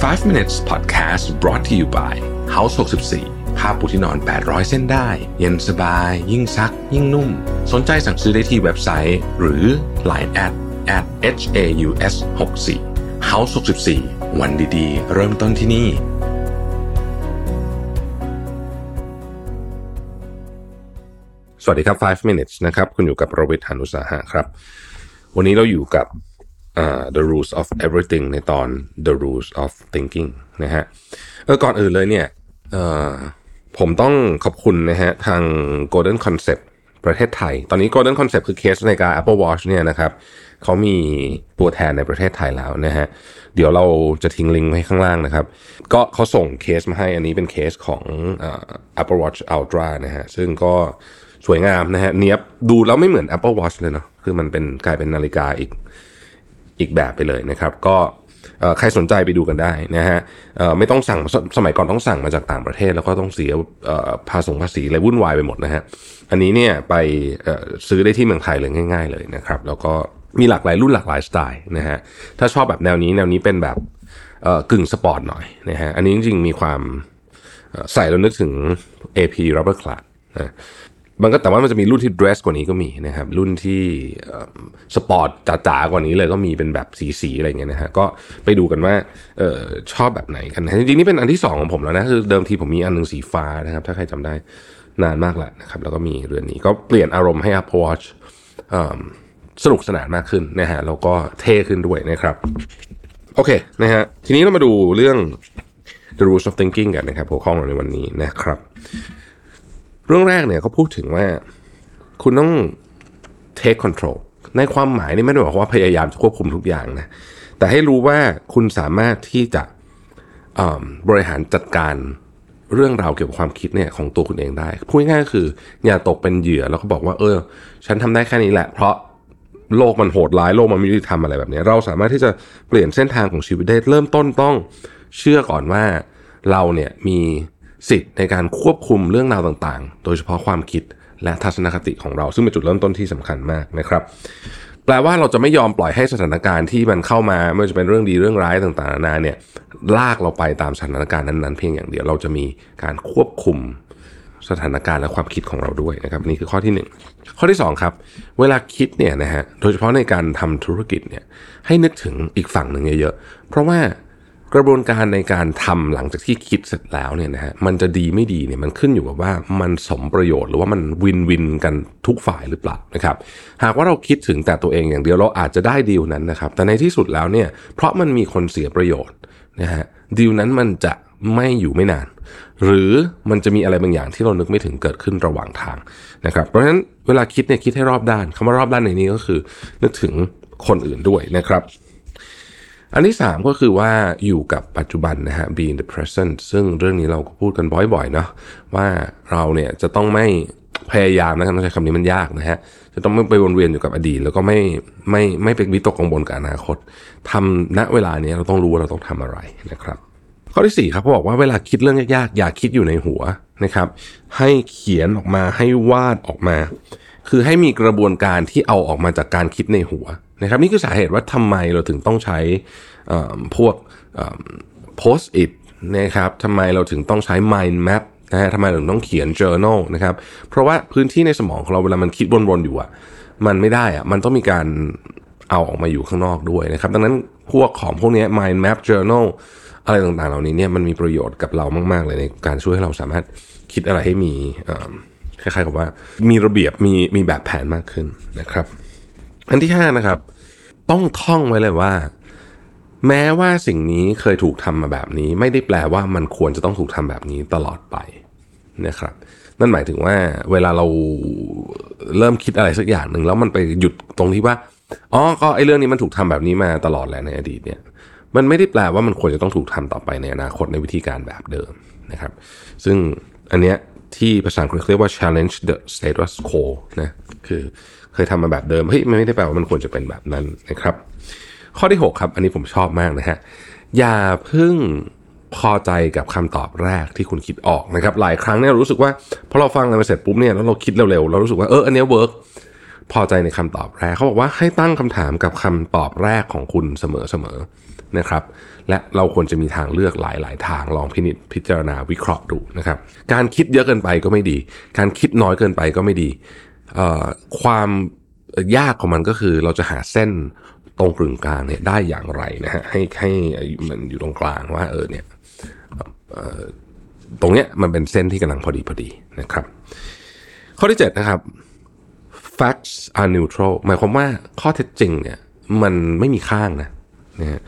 5 minutes podcast brought to you by House 64ผ้าปูที่นอน 800 เส้นได้ เย็นสบาย ยิ่งซัก ยิ่งนุ่ม สนใจสั่งซื้อได้ที่เว็บไซต์ หรือ Line at at h a u s 6 4 House 64วันดีๆ เริ่มต้นที่นี่สวัสดีครับ 5 minutes นะครับ คุณอยู่กับโรเบิร์ตฮานุสาหะครับ วันนี้เราอยู่กับ the rules of everything ในตอน the rules of thinking นะฮะเออก่อนอื่นเลยเนี่ยผมต้องขอบคุณนะฮะทาง Golden Concept ประเทศไทย ตอนนี้ Golden Concept คือเคสในการ Apple Watch เนี่ยนะครับเขามีตัวแทนในประเทศไทยแล้วนะฮะ เดี๋ยวเราจะทิ้งลิงก์ไว้ข้างล่างนะครับ ก็เขาส่งเคสมาให้ อันนี้เป็นเคสของอ Apple Watch Ultra นะฮะ ซึ่งก็สวยงามนะฮะ เนี้ยบดูแล้วไม่เหมือน Apple Watch เลยเนาะ คือมันเป็นกลายเป็นนาฬิกาอีก อีกแบบไปเลยนะครับ ก็ใครสนใจไปดูกันได้นะฮะไม่ต้องสั่งสสมัยก่อนต้องสั่งมาจากต่างประเทศ แล้วก็ต้องเสียภาษีภาษีอะไรวุ่นวายไปหมดนะฮะอันนี้เนี่ยไปซื้อได้ที่เมืองไทยเลยง่าย ๆ เลยนะครับ แล้วก็มีหลากหลายรุ่นหลากหลายสไตล์นะฮะถ้าชอบแบบแนวนี้แนวนี้เป็นแบบกึ่งสปอร์ตหน่อยนะฮะอันนี้จริงๆมีความใส่แล้วนึกถึง AP rubber clasp นะ มันก็แต่ว่ามันจะมีรุ่นที่ dress กว่านี้ก็มีนะครับ รุ่นที่สปอร์ตจ๋าๆกว่านี้เลยก็มีเป็นแบบสีๆอะไรเงี้ยนะฮะก็ไปดูกันว่าออชอบแบบไหนกันนะจริงๆนี่เป็นอันที่สองของผมแล้วนะคือเดิมทีผมมีอันหนึ่งสีฟ้านะครับ ถ้าใครจำได้นานมากแล้วนะครับ แล้วก็มีเรือนนี้ก็เปลี่ยนอารมณ์ให้ Apple Watch สนุกสนานมากขึ้นนะฮะแล้วก็เท่ขึ้นด้วยนะครับ โอเคนะฮะทีนี้เรามาดูเรื่อง the rules of thinking กันนะครับหัวข้อของเราในวันนี้นะครับ เรื่องแรกเนี่ยเขาพูดถึงว่าคุณต้อง take control ในความหมายนี่ไม่ได้บอกว่าพยายามจะควบคุมทุกอย่างนะ แต่ให้รู้ว่าคุณสามารถที่จะบริหารจัดการเรื่องราวเกี่ยวกับความคิดเนี่ยของตัวคุณเองได้ พูดง่ายๆคือ อย่าตกเป็นเหยื่อแล้วก็บอกว่า เออ ฉันทำได้แค่นี้แหละ เพราะโลกมันโหดร้ายโลกมันไม่ยุติธรรมอะไรแบบนี้ เราสามารถที่จะเปลี่ยนเส้นทางของชีวิตได้เริ่มต้นต้องเชื่อก่อนว่าเราเนี่ยมี สิทธิ์ในการควบคุมเรื่องราวต่างๆ โดยเฉพาะความคิดและทัศนคติของเรา ซึ่งเป็นจุดเริ่มต้นที่สำคัญมากนะครับ แปลว่าเราจะไม่ยอมปล่อยให้สถานการณ์ที่มันเข้ามาไม่ว่าจะเป็นเรื่องดีเรื่องร้ายต่างๆนานาเนี่ยลากเราไปตามสถานการณ์นั้นๆ เพียงอย่างเดียวเราจะมีการควบคุมสถานการณ์และความคิดของเราด้วยนะครับนี่คือข้อที่หนึ่งข้อที่สองครับ เวลาคิดเนี่ยนะฮะโดยเฉพาะในการทำธุรกิจเนี่ยให้นึกถึงอีกฝั่งหนึ่งเยอะๆเพราะว่า กระบวนการในการทำหลังจากที่คิดเสร็จแล้วเนี่ยนะฮะมันจะดีไม่ดีเนี่ยมันขึ้นอยู่กับว่ามันสมประโยชน์หรือว่ามันวินวินกันทุกฝ่ายหรือเปล่านะครับหากว่าเราคิดถึงแต่ตัวเองอย่างเดียวเราอาจจะได้ดีลนั้นนะครับแต่ในที่สุดแล้วเนี่ยเพราะมันมีคนเสียประโยชน์นะฮะดีลนั้นมันจะไม่อยู่ไม่นาน หรือมันจะมีอะไรบางอย่างที่เรานึกไม่ถึงเกิดขึ้นระหว่างทางนะครับเพราะฉะนั้นเวลาคิดเนี่ยคิดให้รอบด้านคำว่ารอบด้านในนี้ก็คือ นึกถึงคนอื่นด้วยนะครับ อันที่สามก็คือว่าอยู่กับปัจจุบันนะฮะ be in the present ซึ่งเรื่องนี้เราก็พูดกันบ่อยๆเนาะว่าเราเนี่ยจะต้องไม่พยายามนะครับต้องใช้คำนี้มันยากนะฮะ จะต้องไม่ไปวนเวียนอยู่กับอดีต แล้วก็ไม่ไม่ไม่ไปวิตกกังวลกับอนาคตทำณเวลานี้เราต้องรู้ว่าเราต้องทำอะไรนะครับ ข้อที่สี่ครับเขาบอกว่าเวลาคิดเรื่องยากๆอย่าคิดอยู่ในหัวนะครับ ให้เขียนออกมาให้วาดออกมา คือให้มีกระบวนการที่เอาออกมาจากการคิดในหัวนะครับ นี่คือสาเหตุว่าทำไมเราถึงต้องใช้พวก post it นะครับทำไมเราถึงต้องใช้ mind map นะฮะทำไมเราถึงต้องเขียน journal นะครับ เพราะว่าพื้นที่ในสมองของเราเวลามันคิดวนๆอยู่อะมันไม่ได้อะมันต้องมีการเอาออกมาอยู่ข้างนอกด้วยนะครับ ดังนั้นพวกของพวกนี้ mind map journal อะไรต่างๆ เหล่านี้เนี่ยมันมีประโยชน์กับเรามาก ๆ เลยในการช่วยให้เราสามารถคิดอะไรให้มี คล้ายๆกับว่า มีระเบียบมีมีแบบแผนมากขึ้นนะครับ อันที่ห้านะครับ ต้องท่องไว้เลยว่า แม้ว่าสิ่งนี้เคยถูกทำมาแบบนี้ ไม่ได้แปลว่ามันควรจะต้องถูกทำแบบนี้ตลอดไปนะครับนั่นหมายถึงว่าเวลาเราเริ่มคิดอะไรสักอย่างหนึ่งแล้วมันไปหยุดตรงที่ว่าอ๋อก็ไอ้เรื่องนี้มันถูกทำแบบนี้มาตลอดแหละในอดีตเนี่ย มันไม่ได้แปลว่ามันควรจะต้องถูกทำต่อไปในอนาคตในวิธีการแบบเดิมนะครับ ซึ่งอันเนี้ย ที่ภาษาอังกฤษเรียกว่า challenge the status quo นะคือเคยทำมาแบบเดิมเฮ้ยมันไม่ได้แปลว่ามันควรจะเป็นแบบนั้นนะครับ ข้อที่ 6 ครับ อันนี้ผมชอบมากนะฮะอย่าเพิ่งพอใจกับคำตอบแรกที่คุณคิดออกนะครับ หลายครั้งเนี่ยรู้สึกว่าพอเราฟังอะไรมาเสร็จปุ๊บเนี่ยแล้วเราคิดเร็วๆเรารู้สึกว่าเอออันนี้เวิร์กพอใจในคำตอบแรกเขาบอกว่าให้ตั้งคำถามกับคำตอบแรกของคุณเสมอๆ นะครับและเราควรจะมีทางเลือกหลาย ๆ ทางลองพินิจพิจารณาวิเคราะห์ดูนะครับ การคิดเยอะเกินไปก็ไม่ดี การคิดน้อยเกินไปก็ไม่ดี ความยากของมันก็คือเราจะหาเส้นตรงกึ่งกลางเนี่ยได้อย่างไรนะฮะให้ให้มันอยู่ตรงกลางว่าเออเนี่ยตรงเนี้ยมันเป็นเส้นที่กำลังพอดีพอดีนะครับ ข้อที่ 7 นะครับ facts are neutral หมายความว่าข้อเท็จจริงเนี่ยมันไม่มีข้างนะ นะฮะ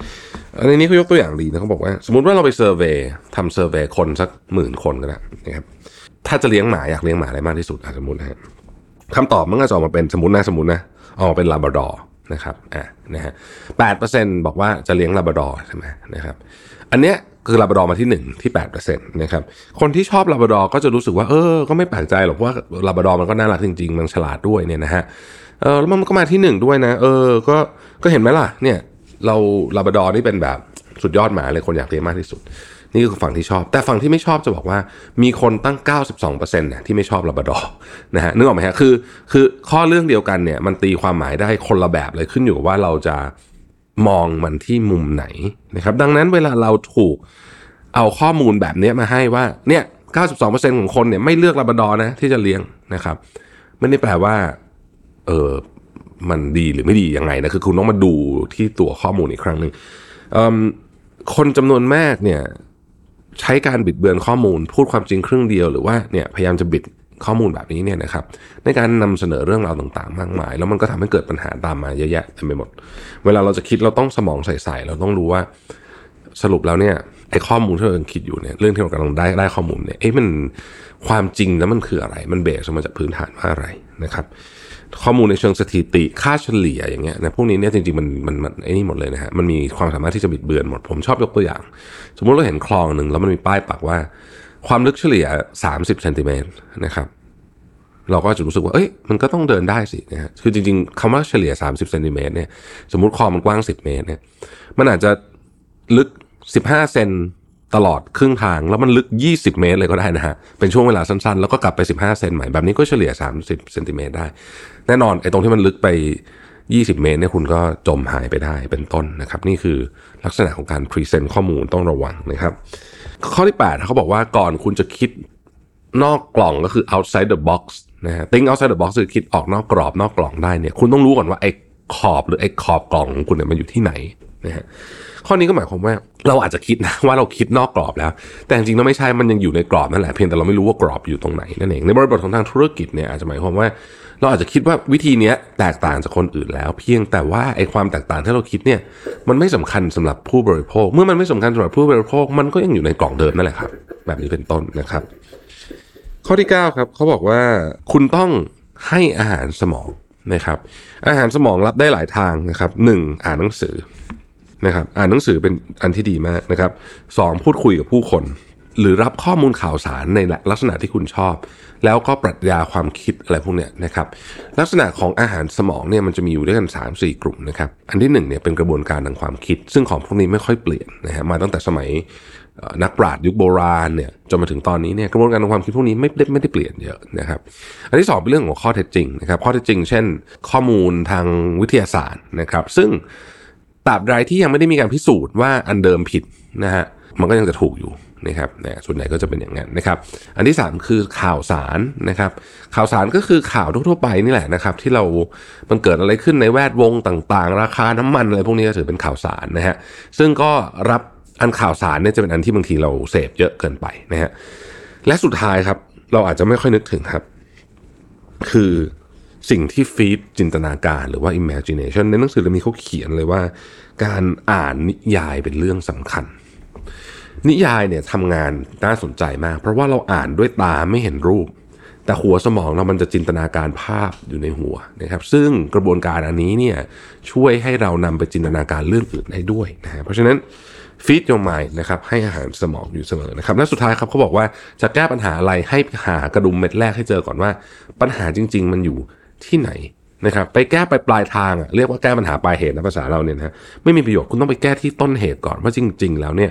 อันนี้เขายกตัวอย่างดีนะเขาบอกว่า สมมติว่าเราไปเซอร์เวยทำเซอร์เวยคนสักหมื่นคนก็ได้นะครับถ้าจะเลี้ยงหมาอยากเลี้ยงหมาอะไรมากที่สุดสมมตินะฮะคำตอบมันก็จะออกมาเป็นสมมตินะสมมตินะออกมาเป็นลาบราดอร์นะครับอ่านะฮะแปดเปอร์เซ็นบอกว่าจะเลี้ยงลาบราดอร์ใช่ไหมนะครับ อันเนี้ยคือลาบราดอร์มาที่ 1 ที่8%นะครับคนที่ชอบลาบราดอร์ก็จะรู้สึกว่าเออ ก็ไม่แปลกใจหรอกว่าลาบราดอร์มันก็น่ารักจริงๆ มันฉลาดด้วยเนี่ยนะฮะเออแล้วมันก็มาที่ 1 ด้วยนะ เออ ก็ก็เห็นไหมล่ะเนี่ย เราลาบดอนี่เป็นแบบสุดยอดหมาเลยคนอยากเลี้ยงมากที่สุด นี่คือฝั่งที่ชอบ แต่ฝั่งที่ไม่ชอบจะบอกว่ามีคนตั้ง 92%นะที่ไม่ชอบลาบดอนะฮะนึกออกไหมฮะคือคือข้อเรื่องเดียวกันเนี่ยมันตีความหมายได้คนละแบบเลยขึ้นอยู่ว่าเราจะมองมันที่มุมไหนนะครับดังนั้นเวลาเราถูกเอาข้อมูลแบบนี้มาให้ว่าเนี่ย92%ของคนเนี่ยไม่เลือกลาบดอนะที่จะเลี้ยงนะครับไม่ได้แปลว่าเออ มันดีหรือไม่ดียังไงนะคือคุณต้องมาดูที่ตัวข้อมูลอีกครั้งหนึ่งคนจำนวนมากเนี่ยใช้การบิดเบือนข้อมูล พูดความจริงครึ่งเดียวหรือว่าเนี่ยพยายามจะบิดข้อมูลแบบนี้เนี่ยนะครับในการนำเสนอเรื่องราวต่างๆ มากมาย แล้วมันก็ทำให้เกิดปัญหาตามมาเยอะแยะเต็มไปหมด เวลาเราจะคิดเราต้องสมองใส่ๆเราต้องรู้ว่าสรุปแล้วเนี่ยไอ้ข้อมูลที่เราคิดอยู่เนี่ยเรื่องที่เรากำลังได้ได้ข้อมูลเนี่ยเอ๊ะมันความจริงแล้วมันคืออะไร มันเบสมาจากพื้นฐานว่าอะไรนะครับ ข้อมูลในเชิงสถิติค่าเฉลี่ยอย่างเงี้ยนะพวกนี้เนี่ยจริงๆมันมันมันไอ้นี่หมดเลยนะฮะมันมีความสามารถที่จะบิดเบือนหมด ผมชอบยกตัวอย่าง สมมุติเราเห็นคลองหนึ่งแล้วมันมีป้ายปักว่า ความลึกเฉลี่ย 30เซนติเมตรนะครับเราก็จะรู้สึกว่า เอ้ย มันก็ต้องเดินได้สินะฮะ คือจริงๆคำว่าเฉลี่ย 30เซนติเมตรเนี่ย สมมุติคลองมันกว้าง 10 เมตรเนี่ย มันอาจจะลึก 15 เซน ตลอดครึ่งทางแล้วมันลึก 20 เมตรเลยก็ได้นะฮะ เป็นช่วงเวลาสั้นๆ แล้วก็กลับไป 15 เซนใหม่ แบบนี้ก็เฉลี่ย 30 เซนติเมตรได้ แน่นอนไอ้ตรงที่มันลึกไป 20 เมตรเนี่ยคุณก็จมหายไปได้เป็นต้นนะครับ นี่คือลักษณะของการพรีเซนต์ข้อมูลต้องระวังนะครับ ข้อที่8เขาบอกว่าก่อนคุณจะคิดนอกกล่องก็คือ outside the box นะฮะ think outside the box คือคิดออกนอกกรอบนอกกล่องได้เนี่ยคุณต้องรู้ก่อนว่าไอ้ขอบหรือไอ้ขอบกล่องของคุณเนี่ยมันอยู่ที่ไหน นะฮะข้อนี้ก็หมายความว่าเราอาจจะคิดนะว่าเราคิดนอกกรอบแล้ว แต่จริงๆแล้วไม่ใช่มันยังอยู่ในกรอบนั่นแหละเพียงแต่เราไม่รู้ว่ากรอบอยู่ตรงไหนนั่นเองในบริบทของทางธุรกิจเนี่ยอาจจะหมายความว่า เราอาจจะคิดว่าวิธีนี้แตกต่างจากคนอื่นแล้ว เพียงแต่ว่าไอ้ความแตกต่างที่เราคิดเนี่ยมันไม่สำคัญสำหรับผู้บริโภค เมื่อมันไม่สำคัญสำหรับผู้บริโภค มันก็ยังอยู่ในกล่องเดิมนั่นแหละครับ แบบนี้เป็นต้นนะครับ ข้อที่9ครับเขาบอกว่าคุณต้องให้อาหารสมองนะครับอาหารสมองรับได้หลายทางนะครับหนึ่งอ่านหนังสือ นะครับอ่านหนังสือเป็นอันที่ดีมากนะครับสองพูดคุยกับผู้คน หรือรับข้อมูลข่าวสารในลักษณะที่คุณชอบ แล้วก็ปรัชญาความคิดอะไรพวกเนี้ยนะครับลักษณะของอาหารสมองเนี่ยมันจะมีอยู่ด้วยกัน 3 4 กลุ่มนะครับอันที่1เนี่ยเป็นกระบวนการทางความคิด ซึ่งของพวกนี้ไม่ค่อยเปลี่ยนนะฮะมาตั้งแต่สมัยนักปราชญ์ยุคโบราณเนี่ยจนมาถึงตอนนี้เนี่ยกระบวนการทางความคิดพวกนี้ไม่ได้ไม่ได้เปลี่ยนเยอะนะครับ อันที่สองเป็นเรื่องของข้อเท็จจริงนะครับข้อเท็จจริง เช่น ข้อมูลทางวิทยาศาสตร์นะครับ ซึ่ง ตราบใดที่ยังไม่ได้มีการพิสูจน์ว่าอันเดิมผิดนะฮะมันก็ยังจะถูกอยู่นะครับนะส่วนใหญ่ก็จะเป็นอย่างนั้นนะครับ อันที่ 3 คือข่าวสารนะครับ ข่าวสารก็คือข่าวทั่วไปนี่แหละนะครับ ที่เรามันเกิดอะไรขึ้นในแวดวงต่างๆ ราคาน้ำมันอะไรพวกนี้ก็ถือเป็นข่าวสารนะฮะซึ่งก็รับอันข่าวสารเนี่ยจะเป็นอันที่บางทีเราเสพเยอะเกินไปนะฮะและสุดท้ายครับ เราอาจจะไม่ค่อยนึกถึงครับ คือ สิ่งที่ฟีดจินตนาการหรือว่า imagination ในหนังสือเล่มนี้เขาเขียนเลยว่า การอ่านนิยายเป็นเรื่องสำคัญ นิยายเนี่ยทำงานน่าสนใจมาก เพราะว่าเราอ่านด้วยตาไม่เห็นรูป แต่หัวสมองเรามันจะจินตนาการภาพอยู่ในหัวนะครับ ซึ่งกระบวนการอันนี้เนี่ยช่วยให้เรานำไปจินตนาการเรื่องอื่นได้ด้วยนะฮะเพราะฉะนั้นฟีดโยมายนะครับให้อาหารสมองอยู่เสมอนะครับและสุดท้ายครับเขาบอกว่าจะแก้ปัญหาอะไรให้หากระดุมเม็ดแรกให้เจอก่อนว่า ปัญหาจริง ๆ มันอยู่ ที่ไหนนะครับไปแก้ไปปลายทางอะเรียกว่าแก้ปัญหาปลายเหตุนะภาษาเราเนี่ยนะไม่มีประโยชน์คุณต้องไปแก้ที่ต้นเหตุก่อนว่าจริง ๆ แล้วเนี่ย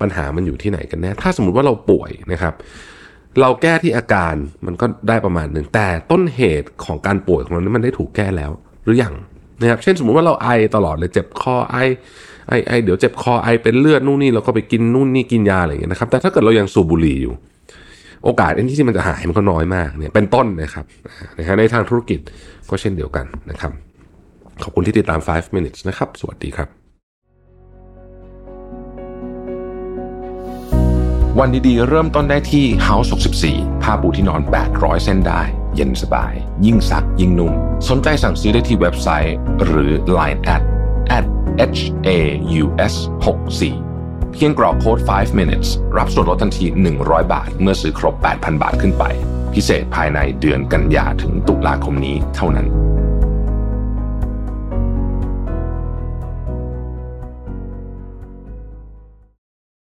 ปัญหามันอยู่ที่ไหนกันแน่ถ้าสมมติว่าเราป่วยนะครับ เราแก้ที่อาการมันก็ได้ประมาณหนึ่งแต่ต้นเหตุของการป่วยของเรานี่มันได้ถูกแก้แล้วหรือยังนะครับเช่นสมมุติว่าเราไอตลอดเลยเจ็บคอไอไอไอเดี๋ยวเจ็บคอไอเป็นเลือดนู่นนี่เราก็ไปกินนู่นนี่กินยาอะไรอย่างเงี้ยนะครับแต่ถ้าเกิดเรายังสูบบุหรี่อยู่ โอกาสที่มันจะหายมันก็น้อยมากเนี่ยเป็นต้นนะครับนะฮะในทางธุรกิจก็เช่นเดียวกันนะครับ ขอบคุณที่ติดตาม 5 minutes นะครับ สวัสดีครับ วันดีๆ เริ่มต้นได้ที่ House 64ผ้าปูที่นอน 800 เส้นได้ เย็นสบาย ยิ่งซัก ยิ่งนุ่ม สนใจสั่งซื้อได้ที่เว็บไซต์ หรือ Line at at h a u s 64 เพียงกรอกโค้ด 5 minutes รับส่วนลดทันที 100 บาท เมื่อซื้อครบ 8,000 บาทขึ้นไป พิเศษภายในเดือนกันยาถึงตุลาคมนี้เท่านั้น